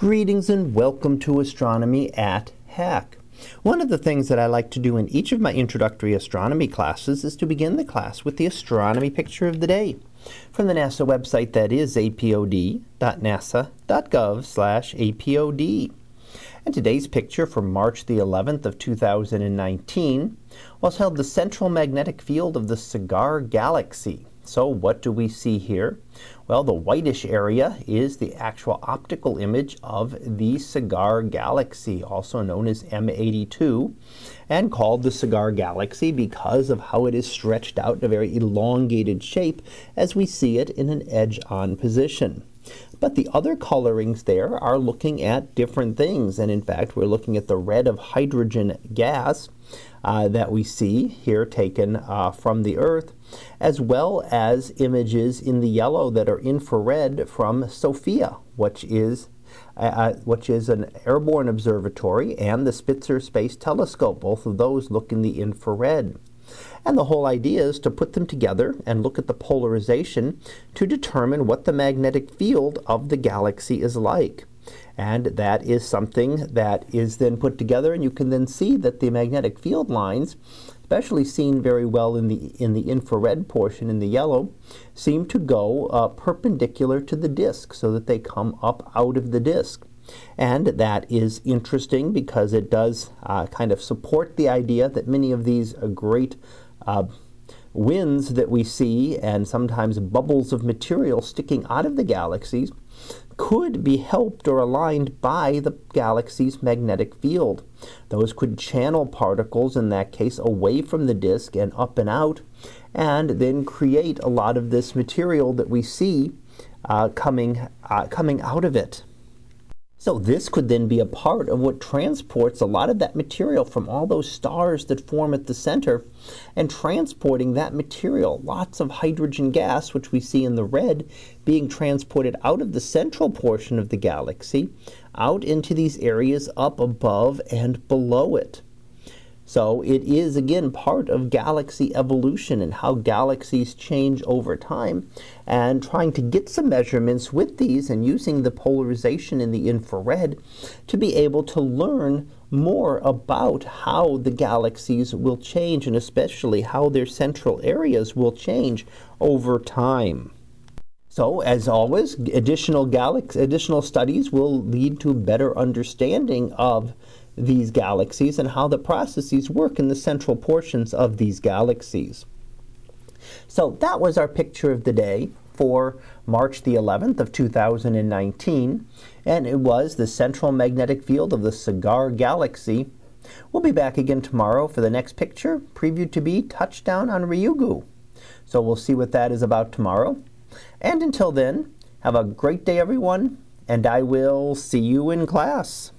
Greetings and welcome to Astronomy at HAC. One of the things that I like to do in each of my introductory astronomy classes is to begin the class with the astronomy picture of the day from the NASA website that is apod.nasa.gov apod. And today's picture from March the 11th of 2019 was held the central magnetic field of the Cigar Galaxy. So what do we see here? Well, the whitish area is the actual optical image of the Cigar Galaxy, also known as M82, and called the Cigar Galaxy because of how it is stretched out in a very elongated shape as we see it in an edge-on position. But the other colorings there are looking at different things. And in fact, we're looking at the red of hydrogen gas uh, that we see here taken uh, from the Earth, as well as images in the yellow that are infrared from SOFIA, which is uh, uh, which is an airborne observatory, and the Spitzer Space Telescope. Both of those look in the infrared. And the whole idea is to put them together and look at the polarization to determine what the magnetic field of the galaxy is like. And that is something that is then put together, and you can then see that the magnetic field lines, especially seen very well in the, in the infrared portion in the yellow, seem to go uh, perpendicular to the disk so that they come up out of the disk. And that is interesting because it does uh, kind of support the idea that many of these uh, great uh, winds that we see and sometimes bubbles of material sticking out of the galaxies could be helped or aligned by the galaxy's magnetic field. Those could channel particles, in that case, away from the disk and up and out, and then create a lot of this material that we see uh, coming, uh, coming out of it. So this could then be a part of what transports a lot of that material from all those stars that form at the center and transporting that material, lots of hydrogen gas, which we see in the red, being transported out of the central portion of the galaxy out into these areas up above and below it. So it is again part of galaxy evolution and how galaxies change over time and trying to get some measurements with these and using the polarization in the infrared to be able to learn more about how the galaxies will change and especially how their central areas will change over time. So, as always, additional, additional studies will lead to better understanding of these galaxies and how the processes work in the central portions of these galaxies. So that was our picture of the day for March the 11th of 2019, and it was the central magnetic field of the Cigar Galaxy. We'll be back again tomorrow for the next picture, previewed to be Touchdown on Ryugu. So we'll see what that is about tomorrow. And until then, have a great day, everyone, and I will see you in class.